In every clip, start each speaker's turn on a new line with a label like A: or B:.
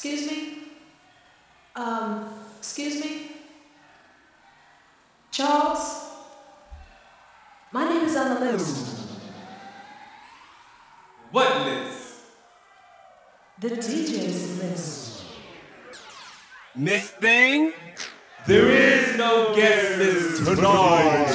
A: Excuse me? Um, excuse me? Charles? My name is on the list.
B: What list?
A: The DJ's list.
B: Miss Thing? There is no guest list tonight.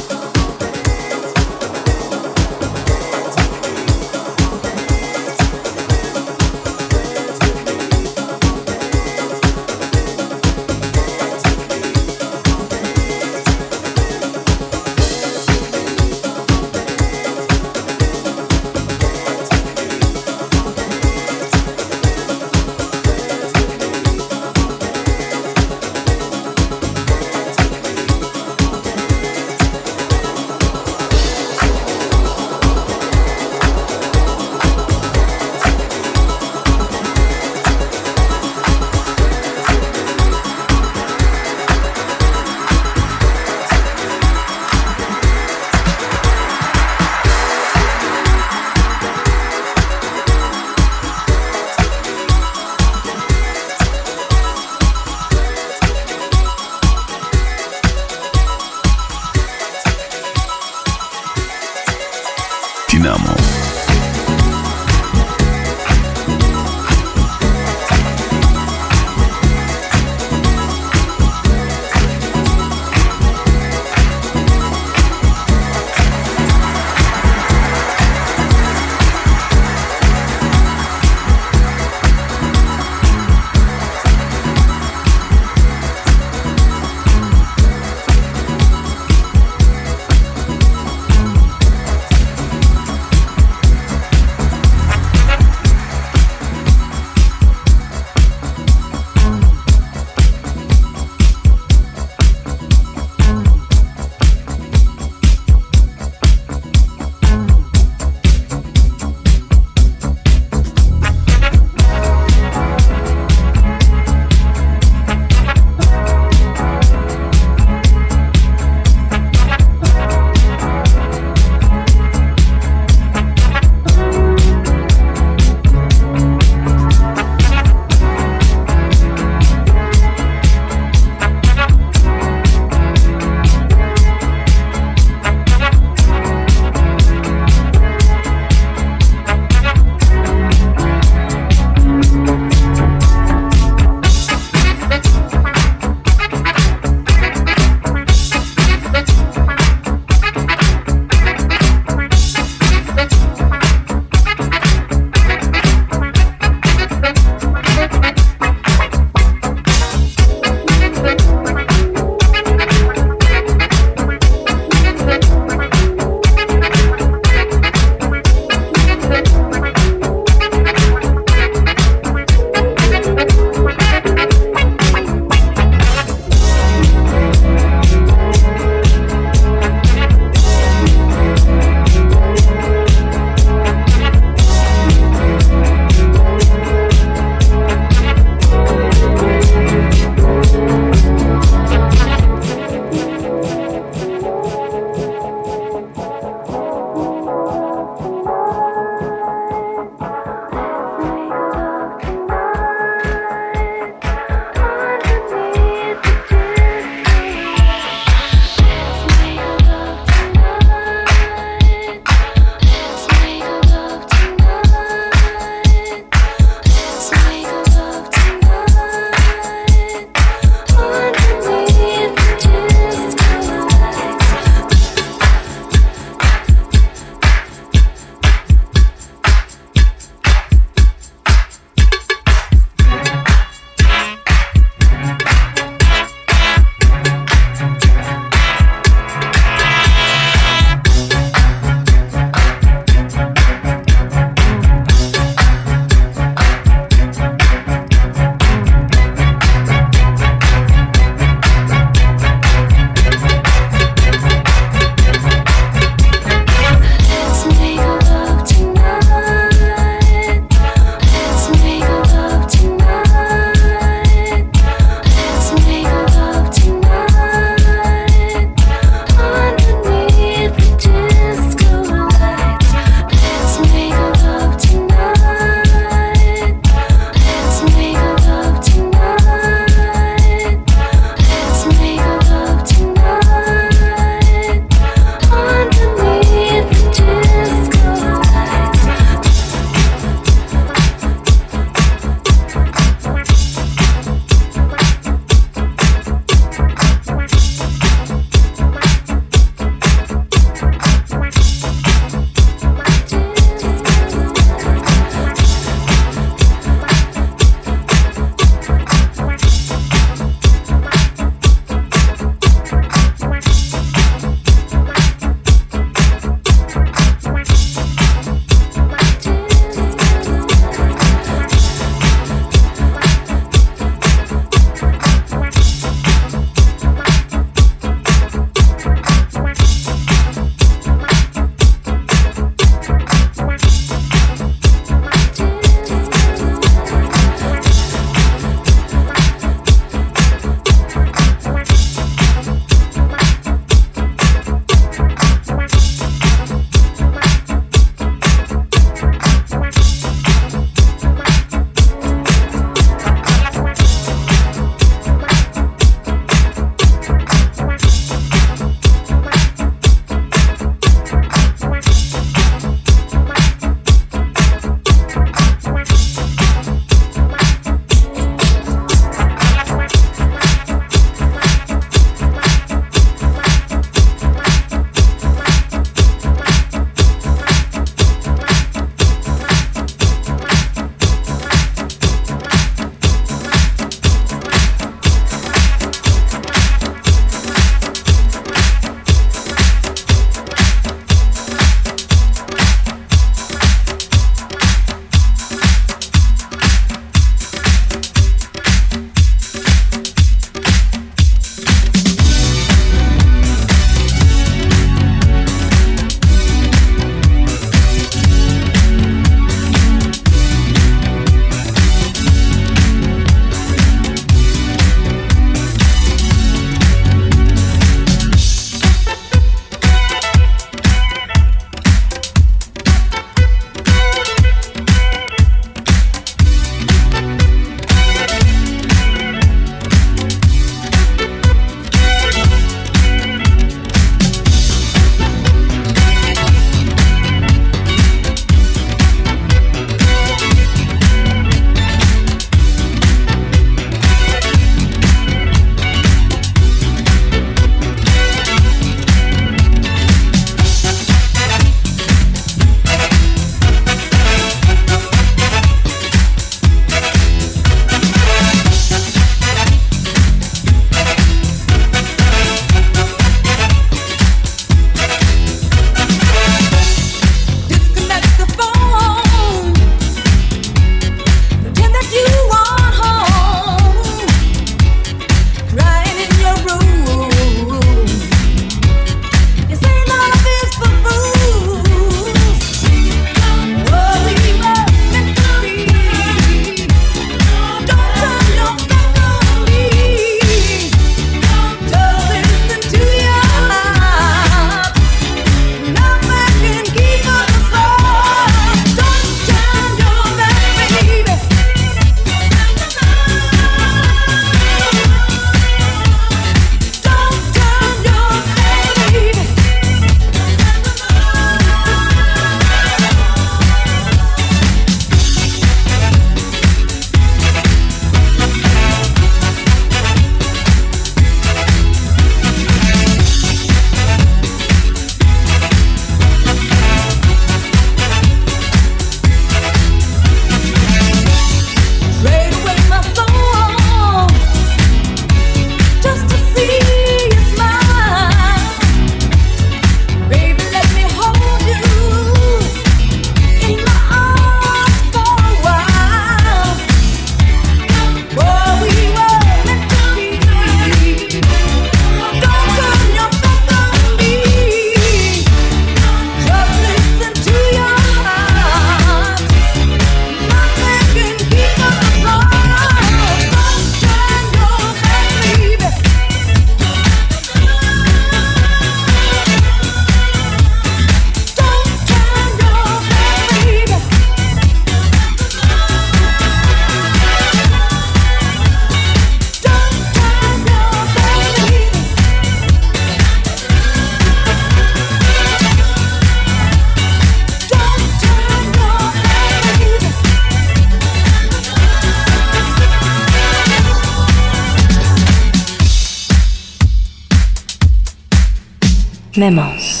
C: Memos.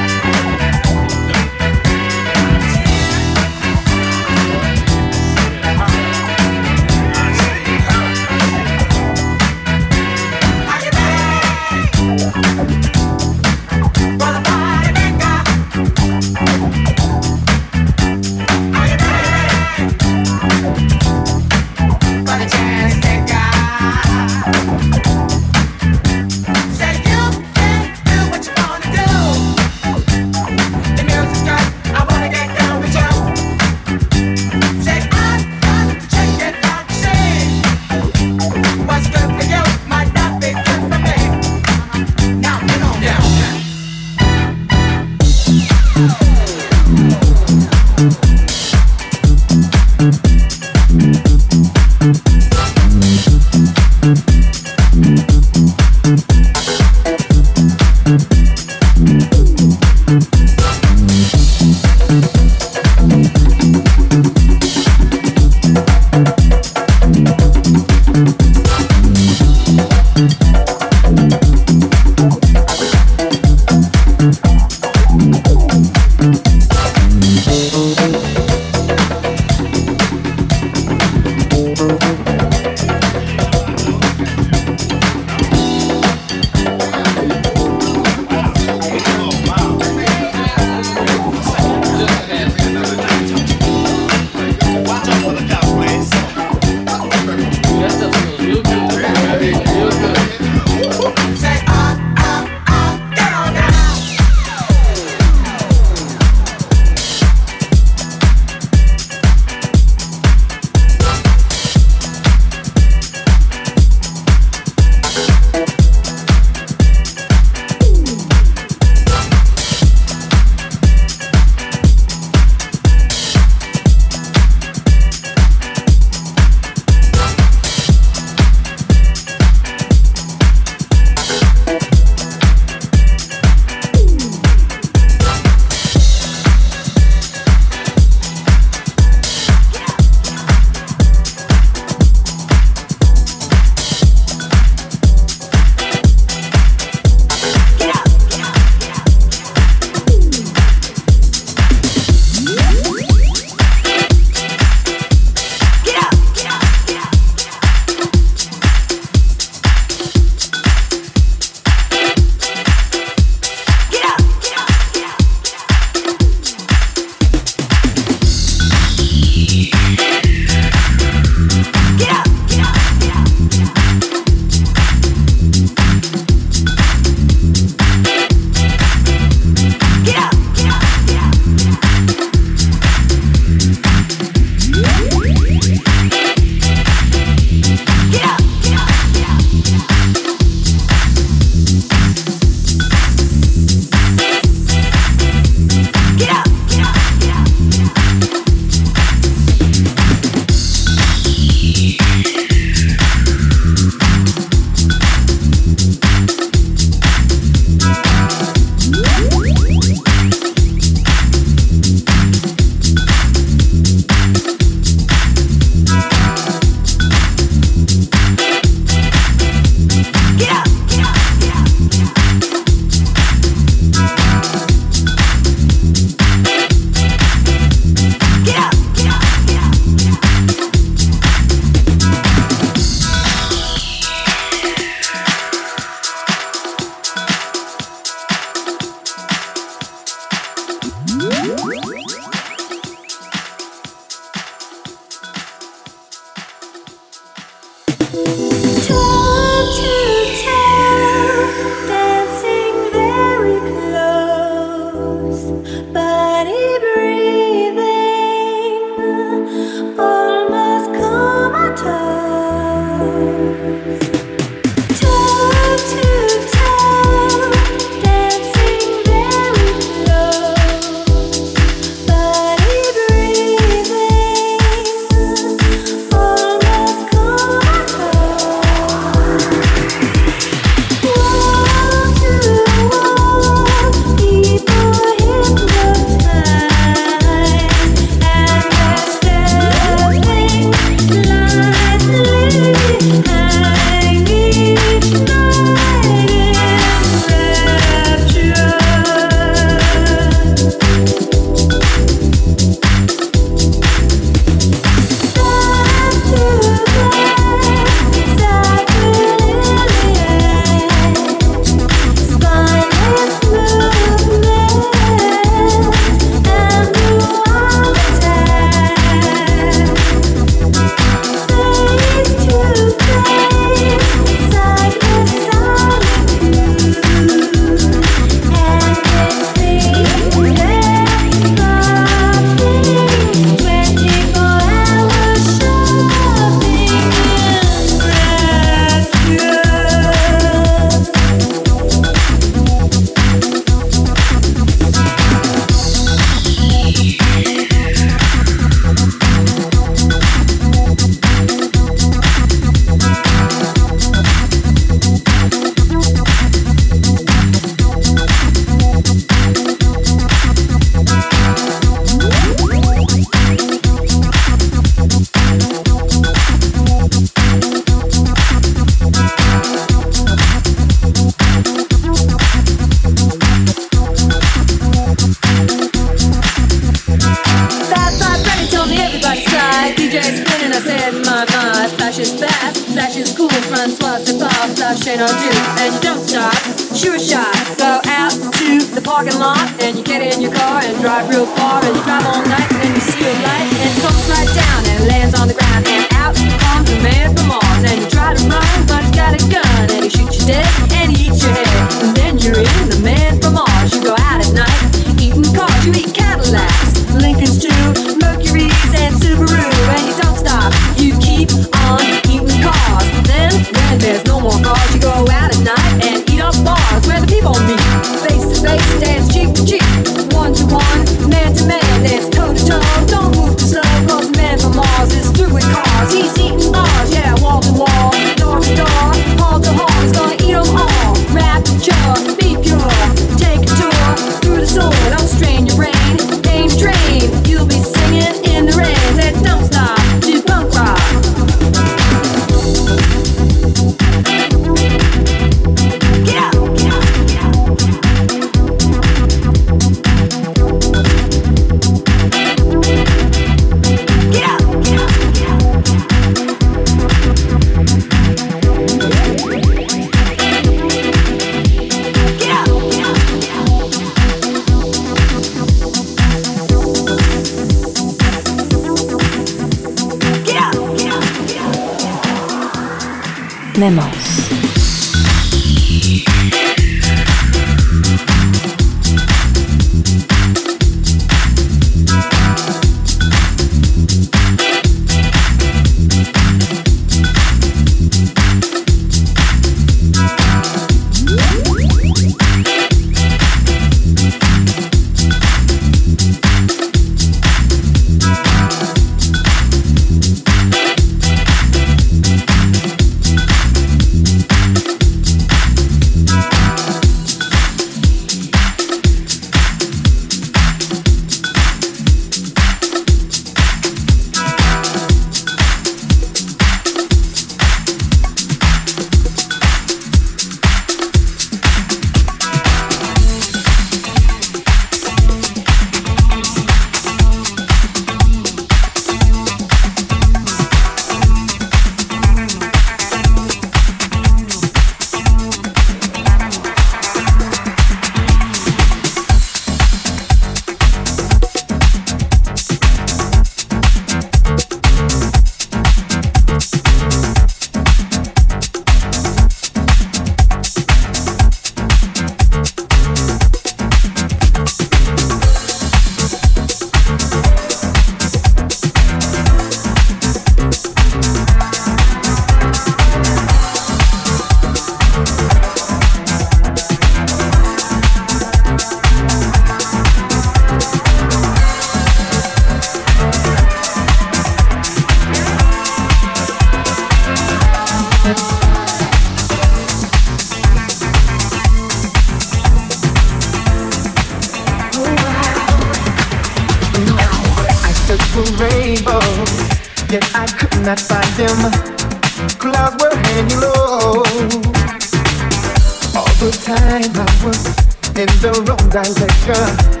B: Direction.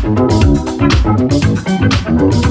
B: Thank
A: you.